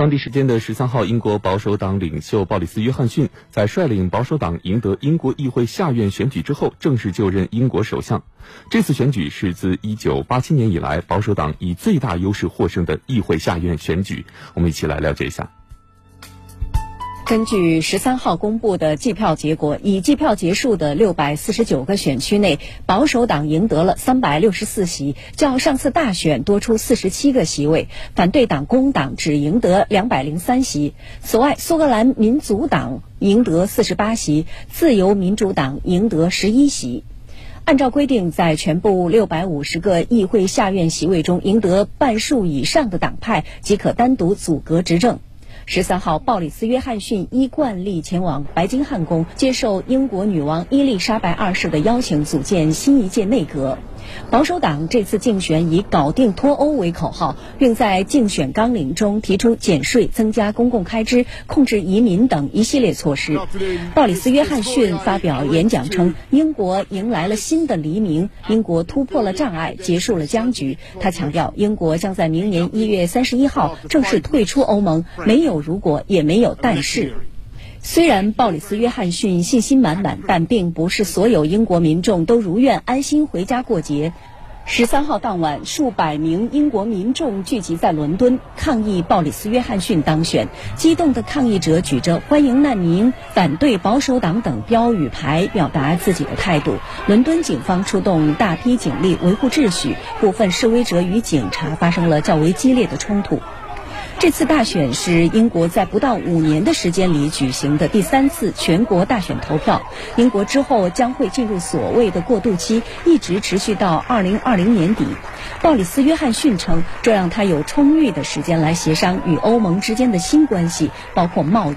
当地时间的十三号，英国保守党领袖鲍里斯·约翰逊在率领保守党赢得英国议会下院选举之后，正式就任英国首相。这次选举是自一九八七年以来保守党以最大优势获胜的议会下院选举。我们一起来了解一下。根据十三号公布的计票结果，已计票结束的六百四十九个选区内，保守党赢得了三百六十四席，较上次大选多出四十七个席位；反对党工党只赢得两百零三席。此外，苏格兰民族党赢得四十八席，自由民主党赢得十一席。按照规定，在全部六百五十个议会下院席位中，赢得半数以上的党派即可单独组阁执政。十三号，鲍里斯·约翰逊依惯例前往白金汉宫，接受英国女王伊丽莎白二世的邀请，组建新一届内阁。保守党这次竞选以“搞定脱欧”为口号，并在竞选纲领中提出减税、增加公共开支、控制移民等一系列措施。鲍里斯·约翰逊发表演讲称：“英国迎来了新的黎明，英国突破了障碍，结束了僵局。”他强调，英国将在明年一月三十一号正式退出欧盟，没有如果，也没有但是。虽然鲍里斯·约翰逊信心满满，但并不是所有英国民众都如愿安心回家过节。十三号当晚，数百名英国民众聚集在伦敦抗议鲍里斯·约翰逊当选。激动的抗议者举着“欢迎难民”“反对保守党”等标语牌，表达自己的态度。伦敦警方出动大批警力维护秩序，部分示威者与警察发生了较为激烈的冲突。这次大选是英国在不到五年的时间里举行的第三次全国大选投票。英国之后将会进入所谓的过渡期，一直持续到二零二零年底。鲍里斯·约翰逊称，这让他有充裕的时间来协商与欧盟之间的新关系，包括贸易。